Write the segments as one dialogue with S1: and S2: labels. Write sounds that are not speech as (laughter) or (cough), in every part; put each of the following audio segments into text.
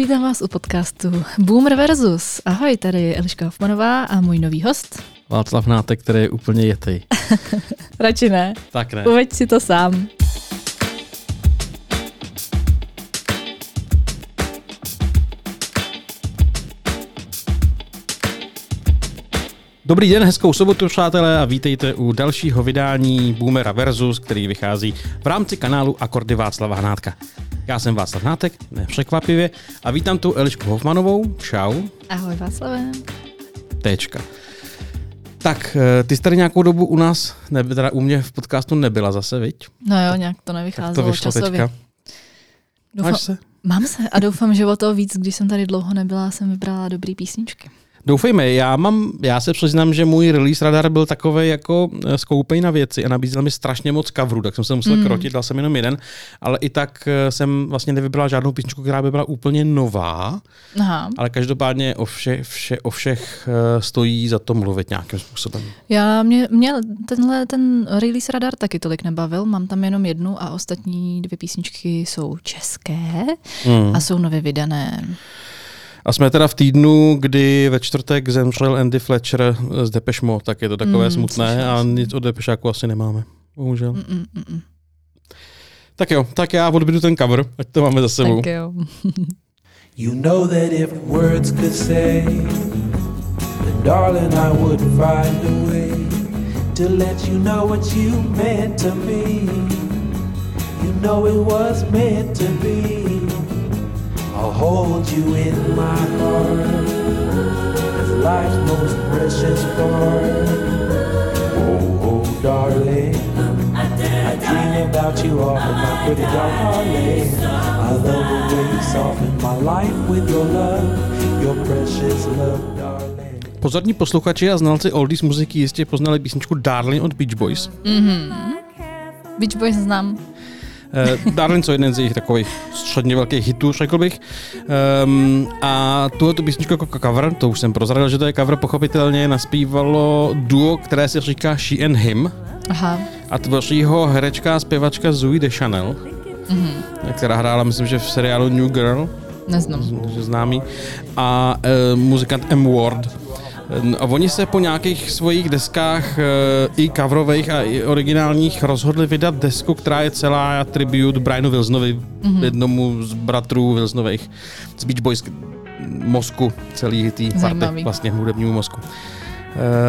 S1: Vítám vás u podcastu Boomer versus. Ahoj, tady je Eliška Hoffmanová a můj nový host.
S2: Václav Nátek, který je úplně jetej. (laughs)
S1: Radši ne.
S2: Tak ne.
S1: Uveď si to sám.
S2: Dobrý den, hezkou sobotu, přátelé, a vítejte u dalšího vydání Boomera Versus, který vychází v rámci kanálu Akordy Václava Hnátka. Já jsem Václav Hnátek, nepřekvapivě, a vítám tu Elišku Hofmanovou. Čau.
S1: Ahoj Václave.
S2: Téčka. Tak, eh, ty jsi tady nějakou dobu u nás, ne, teda u mě v podcastu nebyla zase, viď?
S1: No jo, nějak to
S2: Tak
S1: nevycházelo
S2: to vyšlo
S1: časově.
S2: teďka.
S1: Doufám,
S2: Máš se?
S1: mám se a doufám, že o to víc, když jsem tady dlouho nebyla, jsem vybrala dobrý písničky.
S2: Doufejme, já mám, já se přiznám, že můj release radar byl takový jako eh, skoupej na věci a nabízel mi strašně moc coverů, tak jsem se musel
S1: Mm.
S2: krotit, dal jsem jenom jeden, ale i tak eh, jsem vlastně nevybral žádnou písničku, která by byla úplně nová,
S1: Aha.
S2: ale každopádně o, vše, vše, o všech eh, stojí za to mluvit nějakým způsobem.
S1: Já mě, mě tenhle ten release radar taky tolik nebavil, mám tam jenom jednu a ostatní dvě písničky jsou české
S2: Mm.
S1: a jsou nově vydané.
S2: A jsme teda v týdnu, kdy ve čtvrtek zemřel Andy Fletcher z Depeche Mode, tak je to takové
S1: Mm,
S2: smutné a nic od Depešáku asi nemáme. Bohužel. Mm.
S1: Mm, mm, mm, mm.
S2: Tak jo, tak já odbydu ten cover, ať to máme za sebou.
S1: Tak jo. (laughs)
S3: You know that if words could say, then darling, I would find a way to let you know what you meant to me. You know it was meant to be. I'll hold you in my heart as life's most precious part. Oh, oh, darling. I dream about you often, my pretty darling. I love the way you soften my life with your love, your precious love, darling.
S2: Pozorní posluchači a znalci oldies muziky jistě poznali písničku Darling od Beach Boys.
S1: Beach Boys znám.
S2: Uh, Darling jsou jeden z jejich takových středně velkých hitů, řekl bych. Um, a tuhle tu písničku jako cover, to už jsem prozradil, že to je cover, pochopitelně naspívalo duo, které se říká She and Him
S1: Aha.
S2: a tvoří ho herečka a zpěvačka Zoe Deschanel, mm-hmm. která hrála, myslím, že v seriálu New Girl,
S1: Neznám.
S2: že známý, a e, muzikant M. Ward. A oni se po nějakých svých deskách e, i coverových a i originálních rozhodli vydat desku, která je celá tribute Brianu Wilsonovi, mm-hmm. jednomu z bratrů Wilsonových z Beach Boys mozku, celý tý party, vlastně hudebnímu mozku.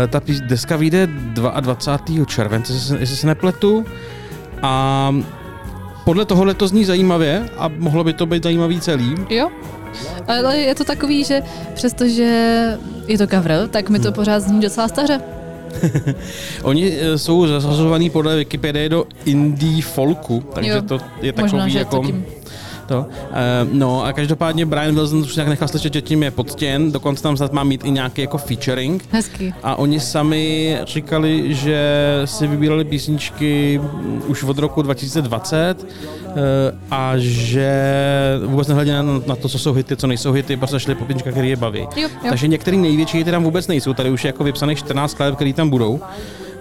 S2: E, ta deska vyjde 22. července, jestli se- jestli se nepletu. A podle tohohle to zní zajímavě a mohlo by to být zajímavý celý.
S1: Jo. Ale je to takový, že přestože je to cover, tak mi to
S2: Hmm.
S1: pořád zní docela staře. (laughs)
S2: Oni eh, jsou zařazovaní podle Wikipedie do indie folku, takže
S1: Jo,
S2: to je takový
S1: Možná,
S2: jako...
S1: tím.
S2: To. Uh, no a každopádně Brian Wilson už nějak nechal slyšet, že tím je podstěn, dokonce tam snad má mít i nějaký jako featuring.
S1: Hezký.
S2: A oni sami říkali, že si vybírali písničky už od roku 2020 eh, a že vůbec nehledě na, na to, co jsou hity, co nejsou hity, prostě šli po písničkách, které je baví.
S1: Jo, jo.
S2: Takže některé největší hity tam vůbec nejsou, tady už je jako vypsaných 14 skladeb, které tam budou.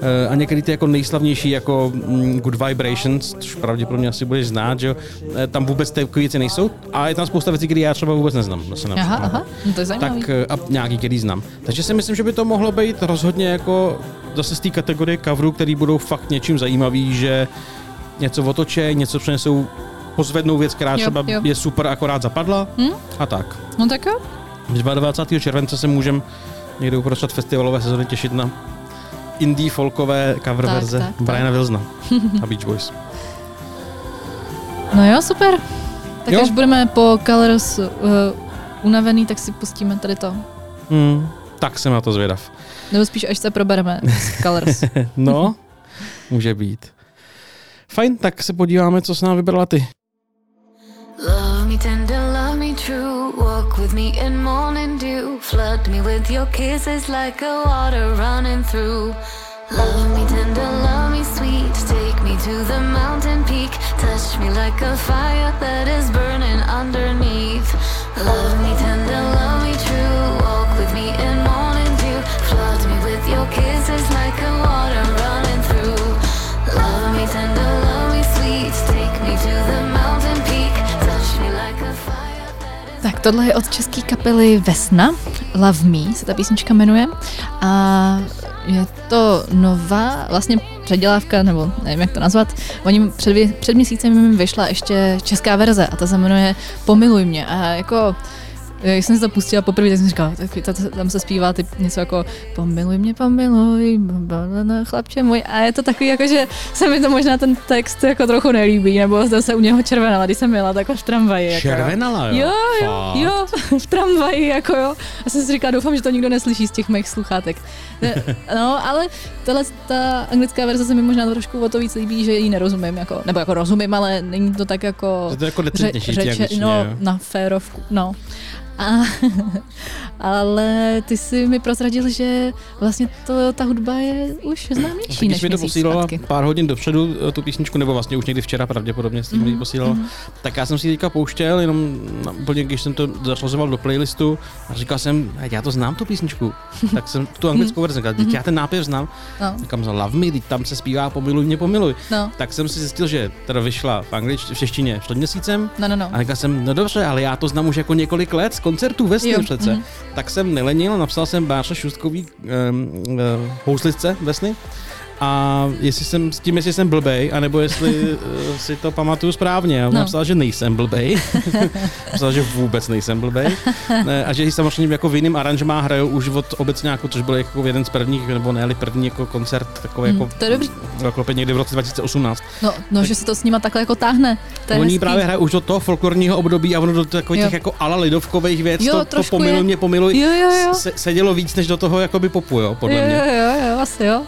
S2: Eh, A některé ty jako nejslavnější, jako mm, Good Vibrations, což pravděpodobně asi budeš znát, že jo, eh, tam vůbec takové věci nejsou. A je tam spousta věcí, které já třeba vůbec neznám.
S1: Aha, aha, no to je zajímavý.
S2: Tak eh, a nějaký, který znám. Takže si myslím, že by to mohlo být rozhodně jako zase z té kategorie coverů, který budou fakt něčím zajímavý, že něco otočej, něco přinesou, pozvednou věc, která
S1: Jo,
S2: třeba
S1: jo.
S2: je super, akorát zapadla
S1: Hm?
S2: a tak.
S1: No tak jo.
S2: 22. července se můžeme někde uprostřed festivalové sezóny těšit na indie folkové cover
S1: Tak,
S2: verze
S1: tak, tak.
S2: Briana Wilsona a Beach Boys.
S1: No jo, super. Tak
S2: Jo.
S1: až budeme po Colors uh, unavený, tak si pustíme tady to.
S2: Hmm, tak jsem na to zvědav.
S1: Nebo spíš až se probereme z Colors. (laughs)
S2: No, může být. Fajn, tak se podíváme, co jsi nám vybrala ty.
S4: Love me tender, with me in morning dew. Flood me with your kisses like a water running through. Love me tender, love me sweet. Take me to the mountain peak. Touch me like a fire that is burning underneath. Love me tender, love me true. Walk with me in morning dew. Flood me with your kisses like a water running through. Love me tender, love me sweet. Take me to the mountain
S1: Tak tohle je od české kapely Vesna, Love Me se ta písnička jmenuje a je to nová vlastně předělávka, nebo nevím, jak to nazvat. Oni před, před měsícem vyšla ještě česká verze a ta se jmenuje Pomiluj mě a jako když jsem si to pustila poprvé, tak jsem říkala, tak tam se zpívá typ něco jako pomiluj mě, pomiluj, chlapče můj. A je to takový, jako, že se mi to možná ten text jako trochu nelíbí, nebo zde se u něho červenala, když jsem jela takhle v tramvaji. Jako,
S2: Červenala, jo?
S1: Jo, jo, jo, (laughs) v tramvaji, jako jo. A jsem si říkala, doufám, že to nikdo neslyší z těch mých sluchátek. (laughs) No, ale tahle, ta anglická verze se mi možná trošku o to víc líbí, že ji nerozumím, jako, nebo jako rozumím, ale není to tak jako...
S2: To je jako
S1: ře, řeče, no, na férovku, no. A, ale ty si mi prozradil, že vlastně to, ta hudba je už známější
S2: tak
S1: než
S2: mi to posílala zpátky. pár hodin dopředu eh, tu písničku, nebo vlastně už někdy včera pravděpodobně s tím mm-hmm. posílala, mm-hmm. tak já jsem si teďka pouštěl, jenom úplně, když jsem to zařazoval do playlistu a říkal jsem, já to znám tu písničku, (laughs) tak jsem tu anglickou verzi říkal, mm-hmm. já ten nápěv znám, no. říkám, Love Me, tam se zpívá Pomiluj mě, pomiluj. No. Tak jsem si zjistil, že teda vyšla v angličtině, v češtině před měsícem
S1: no, no, no.
S2: a říkal jsem, no dobře, ale já to znám už jako několik let z koncertů ve přece. Mm-hmm. Tak jsem nelenil, napsal jsem Báša Šustkový um, uh, houslice Vesny a jestli jsem, s tím, jestli jsem blbej, anebo jestli uh, (laughs) si to pamatuju správně. On no. napsal, že nejsem blbej. (laughs) napsal, že vůbec nejsem blbej. a že ji samozřejmě jako v jiném aranžmá hrajou už od obecňáku, což byl jako jeden z prvních, nebo ne první jako koncert, takový hmm, jako,
S1: to je dobrý.
S2: jako někdy v roce 2018.
S1: No, no tak, že se to s nima takhle jako táhne. To
S2: Oni hezký. právě hrají už do toho folklorního období a ono do takových těch jako ala lidovkových věcí, to, to pomiluj mě, pomiluj, jo, jo, jo. Se, sedělo víc než do toho jakoby popu, jo, podle
S1: jo,
S2: mě.
S1: Jo, jo, jo, asi jo.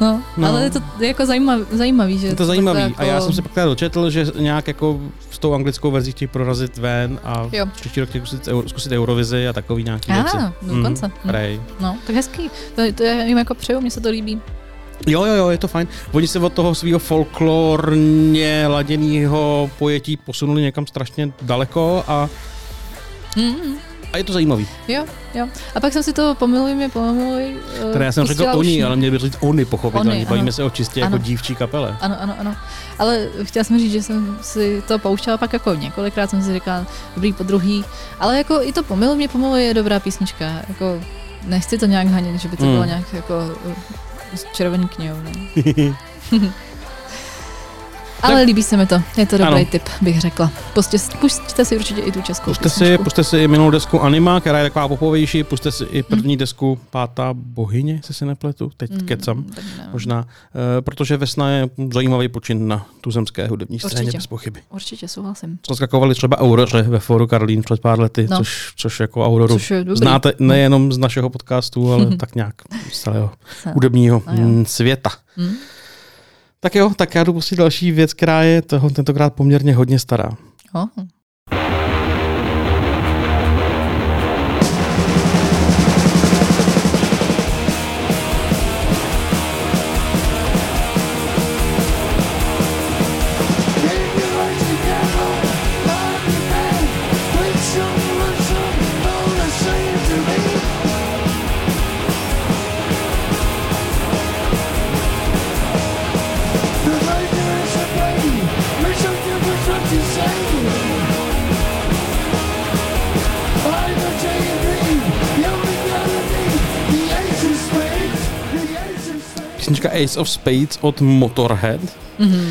S1: No, no, ale je to jako zajímavý, zajímavý že?
S2: Je to zajímavý jako... a já jsem si pak teda dočetl, že nějak jako s tou anglickou verzí chtějí prorazit ven a jo. příští rok chtějí zkusit, zkusit Eurovizi a takový nějaký
S1: a,
S2: věci.
S1: dokonce. Mm,
S2: hm.
S1: No, tak hezký. To, to je jim jako přeju, mně se to líbí.
S2: Jo, jo, jo, je to fajn. Oni se od toho svého folklorně laděného pojetí posunuli někam strašně daleko a mm a je to zajímavý.
S1: Jo, jo. A pak jsem si to pomiluj mě, pomiluj.
S2: Uh, Které já jsem řekl oni, ale měli by říct oni pochopitelně. Bavíme se o čistě jako ano. jako dívčí kapele.
S1: Ano, ano, ano. Ale chtěla jsem říct, že jsem si to pouštěla pak jako několikrát, jsem si říkala, dobrý po druhý. Ale jako i to pomiluj mě, pomiluj je dobrá písnička. Jako nechci to nějak hanit, že by to mm. bylo nějak jako z červený knihou. (laughs) Ale líbí se mi to, je to dobrý ano. tip, bych řekla. Pustě, pustíte si určitě i tu českou
S2: puste si, puste si i minulou desku Anima, která je taková popovější, puste si i první hmm. desku Pátá bohyně, se nepletu, teď hmm, kecam, možná, uh, protože Vesna je zajímavý počin na tuzemské hudební scéně, určitě. bez pochyby.
S1: Určitě souhlasím.
S2: Zaskakovali třeba Auroře ve Foru Karlín před pár lety, no. což, což jako Auroru což znáte nejenom z našeho podcastu, ale (laughs) tak nějak z celého hudebního no, světa. Hmm. Tak jo, tak já jdu další věc, která je toho, tentokrát poměrně hodně stará. Oh. Ace of Spades od Motorhead. Mm-hmm.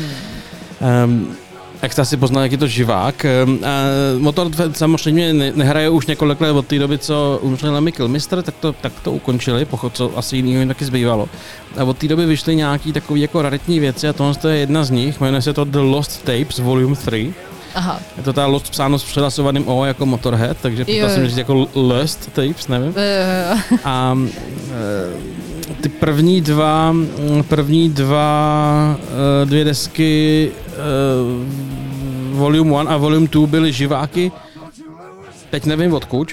S2: Um, jak jste asi poznal, jak je to živák. Um, uh, Motorhead samozřejmě ne, nehraje už několik let od té doby, co umřel Lemmy Kilmister, tak to, tak to ukončili, pochod, co asi jiného jim taky zbývalo. A od té doby vyšly nějaký takový jako raritní věci a tohle je jedna z nich, jmenuje se to The Lost Tapes Volume 3. Aha. Je to ta Lost psáno s přehlasovaným O jako Motorhead, takže to jsem říct jako Lost Tapes, nevím. A (laughs) e, ty první dva, první dva, uh, dvě desky uh, Volume 1 a Volume 2 byly živáky. Teď nevím odkud.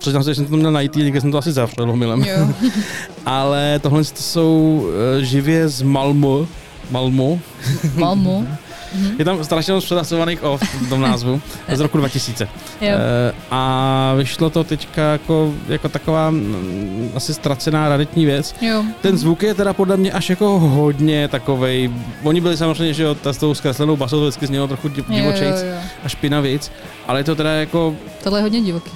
S2: Se, že jsem to měl najít, někde jsem to asi zavřel omylem. (laughs) Ale tohle jsou uh, živě z Malmo. Malmo.
S1: Malmo. (laughs) Mhm.
S2: Je tam strašně moc přetasovaných O v tom názvu, z roku 2000.
S1: Jo.
S2: Eh, a vyšlo to teďka jako, jako taková mm, asi ztracená raritní věc.
S1: Jo.
S2: Ten zvuk je teda podle mě až jako hodně takovej. Oni byli samozřejmě, že jo, ta s tou zkreslenou basou to vždycky znělo trochu divočejc a špinavíc, ale je to teda jako
S1: Tohle je hodně divoký.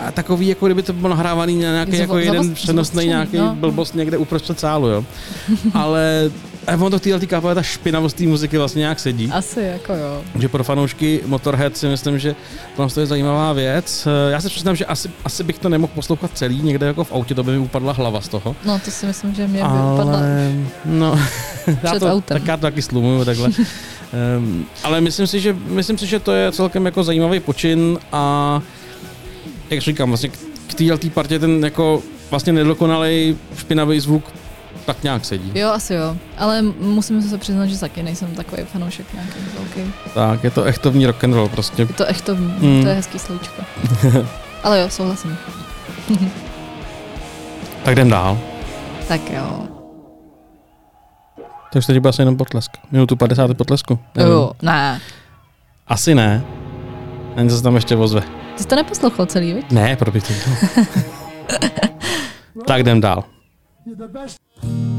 S2: a takový, jako kdyby to bylo nahrávaný na nějaký
S1: Zvo-
S2: jako jeden přenosný nějaký
S1: no.
S2: blbost někde uprostřed sálu, jo. (laughs) Ale a ono to v téhle kapele, ta špinavost té muziky vlastně nějak sedí.
S1: Asi jako jo.
S2: Že pro fanoušky Motorhead si myslím, že tohle to je zajímavá věc. Eh, Já se přiznám, že asi, asi bych to nemohl poslouchat celý, někde jako v autě, to by mi upadla hlava z toho.
S1: No to si myslím, že mě by upadla.
S2: Ale, no, (laughs) já
S1: Před
S2: to,
S1: autem.
S2: tak já to taky slumuju takhle. (laughs) um, ale myslím si, že, myslím si, že to je celkem jako zajímavý počin a jak říkám, vlastně k, k téhle partě ten jako vlastně nedokonalý špinavý zvuk tak nějak sedí.
S1: Jo, asi jo. Ale musím se přiznat, že taky nejsem takový fanoušek nějaký velký.
S2: Tak, je to echtovní rock and roll prostě.
S1: Je to echt to,
S2: Mm.
S1: to je hezký slovíčko. (laughs) Ale jo, souhlasím. (laughs)
S2: Tak jdem dál.
S1: Tak jo.
S2: Už teď byl asi jenom potlesk. Minutu 50 potlesku. Nevím.
S1: Jo, ne.
S2: Asi ne. Ani se tam ještě ozve.
S1: Ty jsi to neposlouchal celý, viď?
S2: Ne, dělal? (laughs) tak jdem dál.
S5: I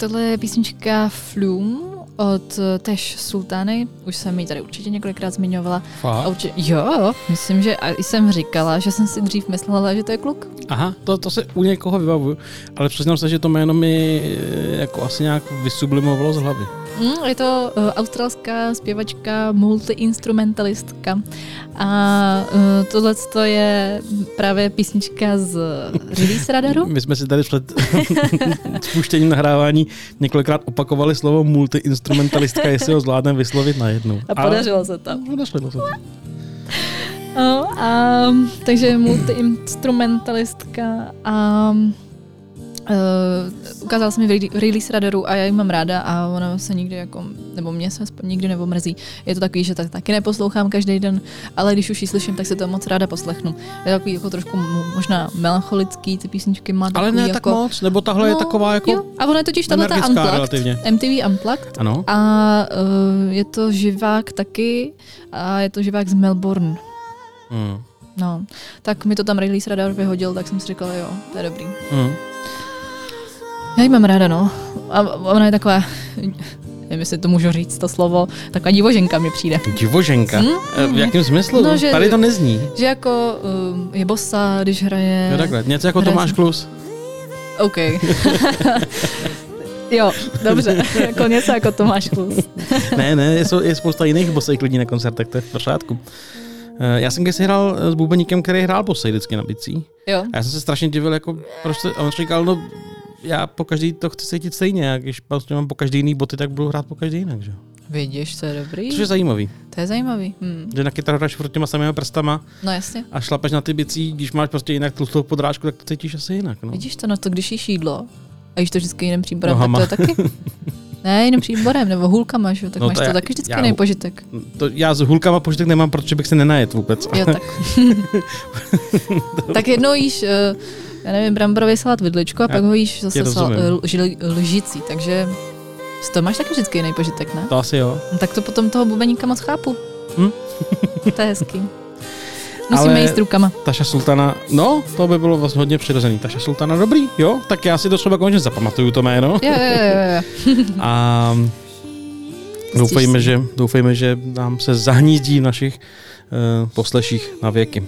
S1: tohle je písnička Flume od eh, Tesh Sultany. Už jsem ji tady určitě několikrát zmiňovala. A
S2: Fakt?
S1: určitě, jo, myslím, že a jsem říkala, že jsem si dřív myslela, že to je kluk.
S2: Aha, to, to se u někoho vybavuju, ale přiznám se, že to jméno mi eh, jako asi nějak vysublimovalo z hlavy.
S1: Mm, je to uh, australská zpěvačka, multiinstrumentalistka. A uh, tohle je právě písnička z (laughs) Release Radaru.
S2: My jsme si tady před (laughs) spuštěním nahrávání několikrát opakovali slovo multiinstrumentalistka, jestli ho zvládneme vyslovit najednou.
S1: A podařilo se to.
S2: A podařilo se to.
S1: No, a, takže multiinstrumentalistka a Uh, ukázala se mi v re- release radaru a já ji mám ráda a ona se nikdy jako, nebo mě se nikdy neomrzí. Je to takový, že tak taky neposlouchám každý den, ale když už ji slyším, tak si to moc ráda poslechnu. Je takový jako trošku mo- možná melancholický, ty písničky má
S2: Ale ne
S1: jako,
S2: tak moc, nebo tahle je taková jako
S1: Jo, a ona je totiž tahle
S2: energická
S1: Unplugged,
S2: relativně.
S1: MTV Unplugged
S2: Ano.
S1: a uh, je to živák taky a je to živák z Melbourne.
S2: Hmm.
S1: No, tak mi to tam release radar vyhodil, tak jsem si říkala, jo, to je dobrý.
S2: Hmm.
S1: Já ji mám ráda, no. A ona je taková, nevím, jestli to můžu říct, to slovo, taková divoženka mi přijde.
S2: Divoženka?
S1: Hmm?
S2: V jakém smyslu?
S1: No, že-
S2: Tady to nezní.
S1: Že jako um, je bossa, když hraje.
S2: Jo, takhle. Něco jako
S1: Hraje
S2: Tomáš Klus.
S1: OK. (laughs) jo, dobře, (laughs) jako něco jako Tomáš Klus. (laughs)
S2: ne, ne, je, je spousta jiných bosejch lidí na koncertech, to je v pořádku. Eh, Já jsem kdysi hrál s bubeníkem, který hrál bosej vždycky na bicí.
S1: Jo,
S2: A já jsem se strašně divil, jako, proč se, a on říkal, no, já po každý to chci cítit stejně, a když vlastně mám po každý jiný boty, tak budu hrát po každý jinak, že?
S1: vidíš, to je dobrý.
S2: Což je zajímavý,
S1: To je zajímavý. Hm.
S2: že na kytaru hraješ furt těma samými prstama
S1: No jasně.
S2: a šlapeš na ty bicí, když máš prostě jinak tlustou podrážku, tak to cítíš asi jinak, no.
S1: Vidíš to, no to když jíš jídlo a jíš to vždycky jiným příborem,
S2: Nohama.
S1: tak to je taky. (laughs) Ne, jiným příborem, nebo hůlkama, že? jo, tak
S2: No
S1: máš
S2: to
S1: to
S2: já-
S1: taky vždycky jiný požitek.
S2: To já s hulkama požitek nemám, protože bych se nenajet vůbec.
S1: Jo, tak. (laughs) (laughs) tak jednou jíš, eh, já nevím, bramborový salát vidličku a pak ho jíš zase sal, žil- lžicí, takže z toho máš taky vždycky jiný požitek, ne?
S2: To asi jo.
S1: No, tak to potom toho bubeníka moc chápu.
S2: Hm? (laughs)
S1: to je hezký. (laughs) Musíme
S2: Ale-
S1: jíst rukama.
S2: Taša Sultana, no, to by bylo vlastně hodně přirozený. Taša Sultana, dobrý, jo, tak já si to třeba konečně zapamatuju to jméno.
S1: Jo, jo, jo, jo. (laughs)
S2: A doufejme, že, doufejme, že nám se zahnízdí v našich uh, posleších na věky.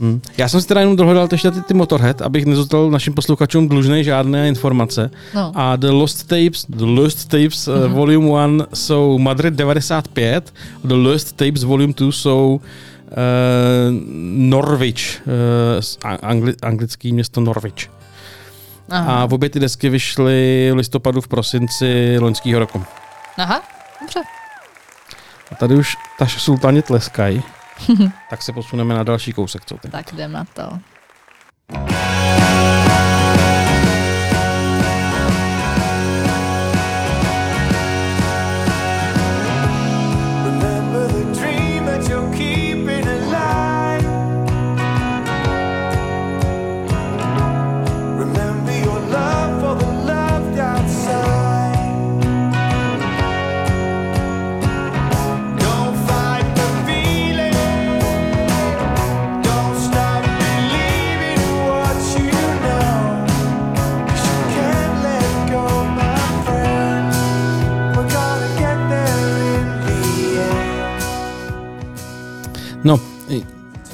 S2: Hm. Já jsem si teda jenom dohledal ještě ty, ty Motorhead, abych nezůstal našim posluchačům dlužný žádné informace.
S1: No,
S2: A The Lost Tapes, The Lost Tapes uh,
S1: Mhm.
S2: Volume 1 jsou Madrid 95, The Lost Tapes Volume 2 jsou Norwich, eh, s- a- angli, anglický město Norwich.
S1: Aha.
S2: A obě ty desky vyšly v listopadu, v prosinci loňského roku.
S1: Aha, dobře.
S2: A tady už ta sultáni tleskají. Tak se posuneme na další kousek, co ty?
S1: Tak jdem na to.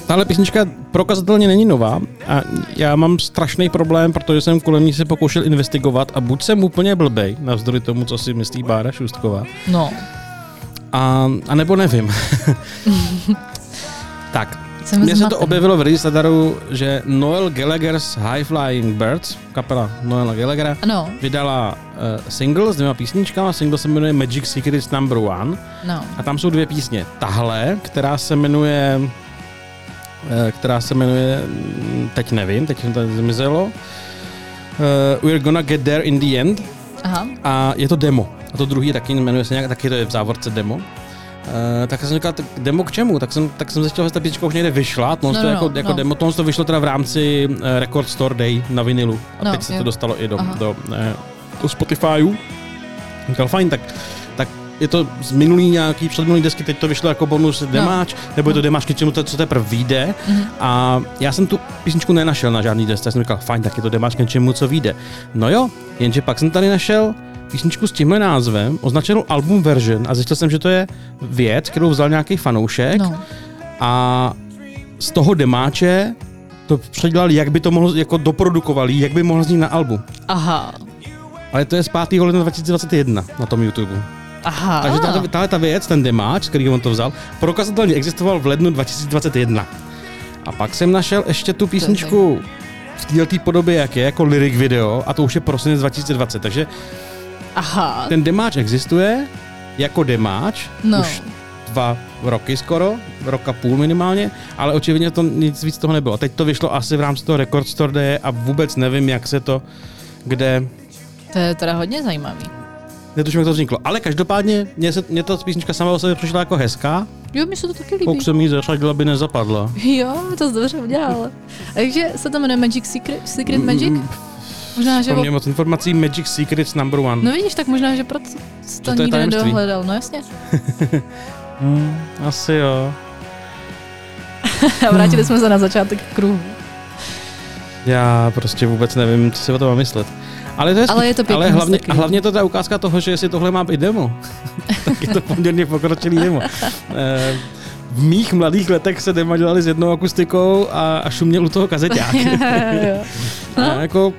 S2: Tahle písnička prokazatelně není nová a já mám strašný problém, protože jsem kolem ní se pokoušel investigovat a buď jsem úplně blbej, navzdory tomu, co si myslí Bára Šustková,
S1: No,
S2: a, a nebo nevím. (laughs) tak,
S1: jsem
S2: mně se to objevilo v Release že Noel Gallagher's High Flying Birds, kapela Noela Gallaghera,
S1: Ano,
S2: vydala uh, single s dvěma písničkama. Single se jmenuje Magic Secrets Number One.
S1: no.
S2: A tam jsou dvě písně. Tahle, která se jmenuje která se jmenuje, mm, teď nevím, teď mi to zmizelo. Uh, We're gonna get there in the end.
S1: Aha,
S2: A je to demo. A to druhý taky jmenuje se nějak, taky to je v závorce demo. Uh, tak jsem říkal, tak demo k čemu? Tak jsem, tak jsem zjistil, že ta písnička už někde vyšla. To,
S1: No, no,
S2: jako,
S1: no,
S2: jako
S1: no.
S2: demo, to, to vyšlo teda v rámci uh, Record Store Day na vinilu. A
S1: No,
S2: teď se
S1: jo.
S2: to dostalo i do,
S1: Aha.
S2: do, eh, do Spotifyů. Říkal, fajn, tak, tak je to z minulý nějaký, předminulý desky, teď to vyšlo jako bonus demáč, nebo je to demáč k něčemu, co teprve vyjde.
S1: Mhm.
S2: A já jsem tu písničku nenašel na žádný desce, tak jsem říkal, fajn, tak je to demáč k něčemu, co vyjde. No jo, jenže pak jsem tady našel písničku s tímhle názvem, označenou album version a zjistil jsem, že to je věc, kterou vzal nějaký fanoušek
S1: no.
S2: a z toho demáče to předělali, jak by to mohlo, jako doprodukovali, jak by mohlo znít na albu.
S1: Aha,
S2: Ale to je z 5. ledna 2021 na tom YouTube.
S1: Aha.
S2: Takže tahle, tahle ta věc, ten demáč, z kterého on to vzal, prokazatelně existoval v lednu 2021. A pak jsem našel ještě tu písničku v této podobě, jak je, jako lyric video, a to už je prosinec 2020. Takže
S1: Aha,
S2: ten demáč existuje jako demáč,
S1: no.
S2: už dva roky skoro, roka půl minimálně, ale očividně to nic víc toho nebylo. Teď to vyšlo asi v rámci toho Record Store Day a vůbec nevím, jak se to, kde,
S1: To je teda hodně zajímavý.
S2: Netuším, jak to vzniklo. Ale každopádně, mně, se, mně ta písnička sama o sobě přišla jako hezká,
S1: Jo, mi se to taky líbí.
S2: pokud jsem jí zařadila, by nezapadla.
S1: Jo, to jsi dobře udělal. Takže se to jmenuje Magic Secret, Secret Magic? Možná, že...
S2: Pro mě moc informací Magic Secrets number one.
S1: No vidíš, tak možná, že proto jsi to
S2: to
S1: nikdy nedohledal. No jasně. (laughs)
S2: Hmm, asi jo. (laughs)
S1: A vrátili jsme se na začátek kruhu.
S2: Já prostě vůbec nevím, co si o tom mám myslet. Ale, to je,
S1: Ale je to pěkný
S2: ale hlavně,
S1: taky.
S2: a hlavně je to ta ukázka toho, že jestli tohle má být demo, (laughs) tak je to poměrně pokročilý demo. Eh, v mých mladých letech se dema dělali s jednou akustikou a, a šuměl u toho kazeťák. (laughs)
S1: Jo.
S2: a jako,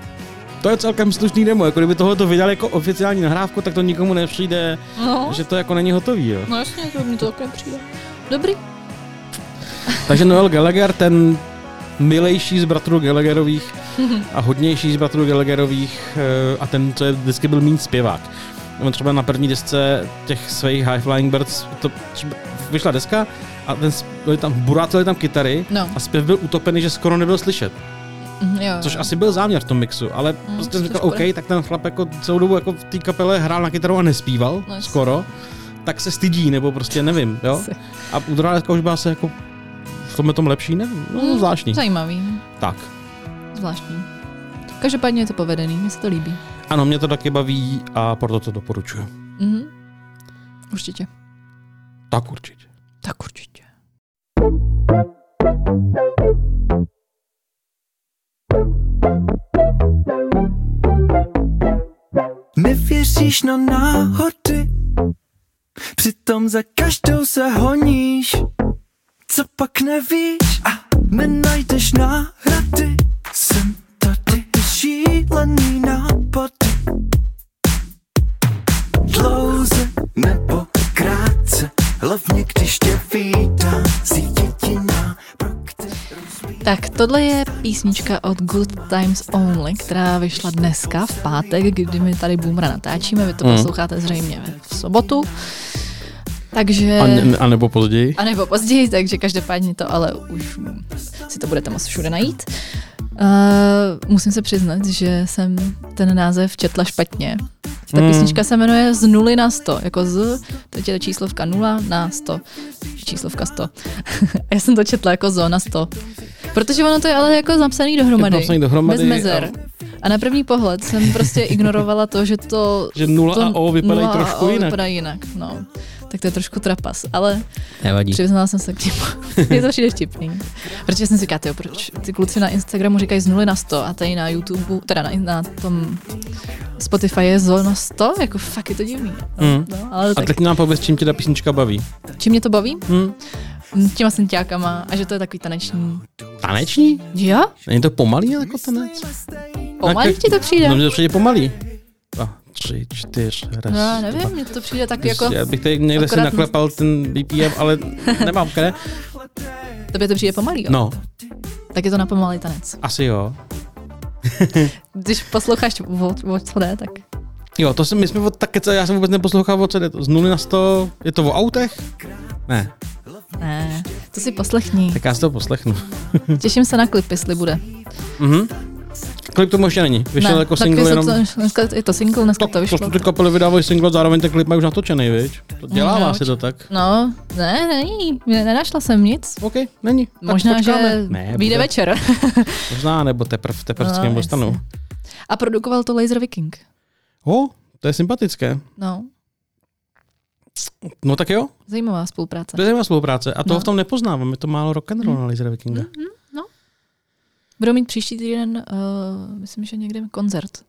S2: to je celkem slušný demo. Jako kdyby tohle to vydali jako oficiální nahrávku, tak to nikomu nepřijde,
S1: no,
S2: že to jako není hotový. Jo.
S1: no jasně, to mi to také přijde. Dobrý.
S2: Takže Noel Gallagher, ten milejší z bratrů Gallagherových (laughs) a hodnější z bratrů Gallagherových eh, a ten, co je vždycky byl méně zpěvák. On třeba na první desce těch svých High Flying Birds, to třeba vyšla deska a ten, byly tam, burácely tam kytary
S1: No.
S2: a zpěv byl utopený, že skoro nebyl slyšet.
S1: Mhm, Jo.
S2: Což asi byl záměr v tom mixu, ale
S1: Mm,
S2: prostě
S1: to
S2: jsem říkal. OK, tak ten chlap jako celou dobu jako v té kapele hrál na kytaru a nespíval,
S1: No,
S2: skoro, tak se stydí, nebo prostě nevím, jo. (laughs) A druhá deska už byla se jako v tomhle tom lepší, nevím, no
S1: Mm,
S2: zvláštní.
S1: Zajímavý.
S2: Tak.
S1: Zvláštní. Každopádně je to povedený, mně se to líbí.
S2: Ano, mě to taky baví a proto to doporučuji.
S1: Mhm. Určitě.
S2: Tak určitě.
S1: Tak určitě.
S6: Nevěříš na náhody, přitom za každou se honíš. Co pak nevíš a nenajdeš náhrady, šílený nápad. Dlouze nebo krátce, hlavně když tě vítá,
S1: Tak tohle je písnička od Good Times Only, která vyšla dneska v pátek, kdy my tady Boomra natáčíme, vy to
S2: Hmm.
S1: posloucháte zřejmě v sobotu. Takže...
S2: A, ne, a nebo později?
S1: A nebo později, takže každopádně to ale už si to budete moct všude najít. Uh, musím se přiznat, že jsem ten název četla špatně. Ta
S2: Hmm.
S1: písnička se jmenuje Z nuly na 100, jako z, teď je číslovka 0 na 100, číslovka 100. A (laughs) já jsem to četla jako zóna 100. Protože ono to je ale jako zapsaný dohromady.
S2: Je to napsaný dohromady
S1: Bez mezer. A na první pohled jsem prostě ignorovala to, že to...
S2: Že nula
S1: to
S2: a O vypadají
S1: nula a
S2: trošku
S1: O
S2: jinak.
S1: vypadají jinak, no. Tak to je trošku trapas, ale
S2: Nevadí.
S1: Přiznala jsem se k němu. (laughs) Mně to přijde vtipný. Protože jsem si říkala, tyjo, proč ty kluci na Instagramu říkají z 0 na 100 a tady na YouTube, teda na, na tom Spotify je zóna 100? Jako fakt je to divný.
S2: Mm.
S1: no, ale
S2: A
S1: tak,
S2: teď nám pověz, čím tě ta písnička baví.
S1: čím mě to baví?
S2: Hm?
S1: Těma syntiákama a že to je takový taneční.
S2: Taneční?
S1: Jo?
S2: Není to pomalý jako tanec?
S1: Pomalý ti to přijde?
S2: No, mně to přijde pomalý. Tři, čtyř, raz,
S1: No, já
S2: dva.
S1: nevím, mně to přijde tak jako,
S2: Já bych tady někde si naklepal ten BPM, ale (laughs) nemám kde.
S1: tobě to přijde pomalý, jo?
S2: No,
S1: Tak je to na pomalý tanec.
S2: asi jo. (laughs)
S1: Když posloucháš o, o co jde, tak
S2: Jo, to jsem, my jsme od, tak kece, já jsem vůbec neposlouchal o co jde. Z nuly na 100, je to o autech? Ne,
S1: ne, to si poslechni.
S2: tak já si to poslechnu.
S1: Těším se na klip, jestli bude.
S2: Mhm. Klip tomu ještě není. Vyšel jako
S1: tak
S2: single
S1: je
S2: jenom.
S1: To, dneska je to single, dneska to
S2: To,
S1: vyšlo.
S2: to ty kapely vydávají single, zároveň ten klip mají už natočený, viď? To dělává
S1: No,
S2: se to tak.
S1: No, ne, není, ne, nenašla jsem nic.
S2: OK, není. Tak
S1: Možná,
S2: počkáme.
S1: že
S2: ne,
S1: vyjde
S2: bude.
S1: večer. (laughs)
S2: Možná, nebo teprve, teprve
S1: No,
S2: s tím dostanu.
S1: A produkoval to Laser Viking.
S2: O, to je sympatické.
S1: No,
S2: No tak jo,
S1: zajímavá spolupráce.
S2: to je zajímavá spolupráce. A toho
S1: No.
S2: v tom nepoznávám, je to málo rock and roll na Laser Vikinga.
S1: Budou mít příští týden, uh, myslím, že někde koncert.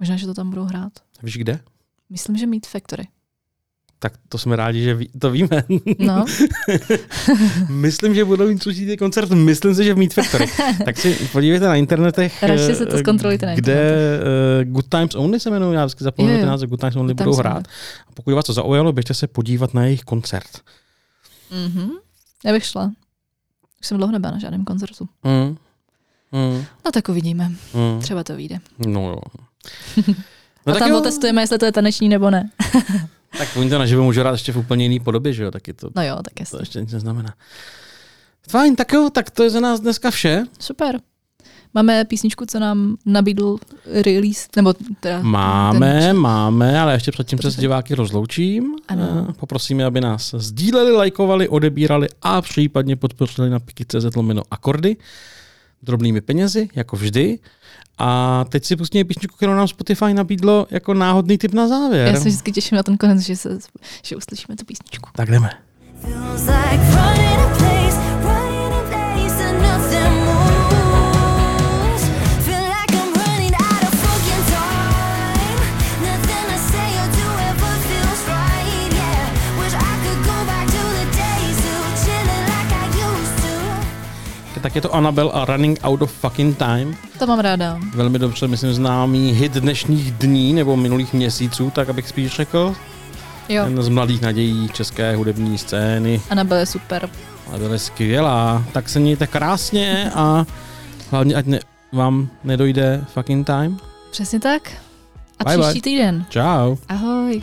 S1: Možná, že to tam budou hrát.
S2: Víš kde?
S1: Myslím, že Meat Factory.
S2: Tak to jsme rádi, že ví, to víme.
S1: No, (laughs) (laughs)
S2: myslím, že budou mít příští koncert, myslím si, že v Meat Factory. (laughs) tak si podívejte na internetech,
S1: Radši si to
S2: eh,
S1: zkontrolujte na
S2: kde uh, Good Times Only se jmenuje, já vždycky zapomenu ten název, Good Times Only
S1: Good
S2: budou
S1: Times
S2: hrát.
S1: Only.
S2: A pokud vás to zaujalo, běžte se podívat na jejich koncert.
S1: mhm. Já bych šla. Už jsem dlouho nebyla na žádném koncertu.
S2: Mm. Mm.
S1: No tak uvidíme.
S2: Mm.
S1: Třeba to vyjde.
S2: No jo.
S1: No a tam
S2: jo,
S1: otestujeme, jestli to je taneční nebo ne. (laughs)
S2: tak oni to naživo můžou hrát ještě v úplně jiný podobě, že jo, taky to,
S1: No jo, tak
S2: to
S1: jasně.
S2: ještě nic neznamená. Fajn, tak jo, tak to je za nás dneska vše.
S1: Super. Máme písničku, co nám nabídl release, nebo teda...
S2: Máme,
S1: ten-
S2: máme, ale ještě předtím se s diváky rozloučím.
S1: Ano.
S2: Eh, Poprosíme, aby nás sdíleli, lajkovali, odebírali a případně podpořili na piki.cz lomeno akordy drobnými penězi, jako vždy. A teď si pustíme písničku, kterou nám Spotify nabídlo jako náhodný tip na závěr.
S1: Já se vždycky těším na ten konec, že, se, že uslyšíme tu písničku.
S2: Tak jdeme.
S5: Feels like
S2: Tak je to Annabelle a Running Out of Fucking Time.
S1: To mám ráda.
S2: Velmi dobře, myslím, známý hit dnešních dní nebo minulých měsíců, tak abych spíš řekl.
S1: Jo.
S2: Ten z mladých nadějí české hudební scény.
S1: Anabel je super.
S2: A byla skvělá. Tak se mějte krásně a hlavně, ať ne, vám nedojde fucking time.
S1: Přesně tak. A
S2: Bye,
S1: příští
S2: bye.
S1: týden.
S2: Ciao.
S1: Ahoj.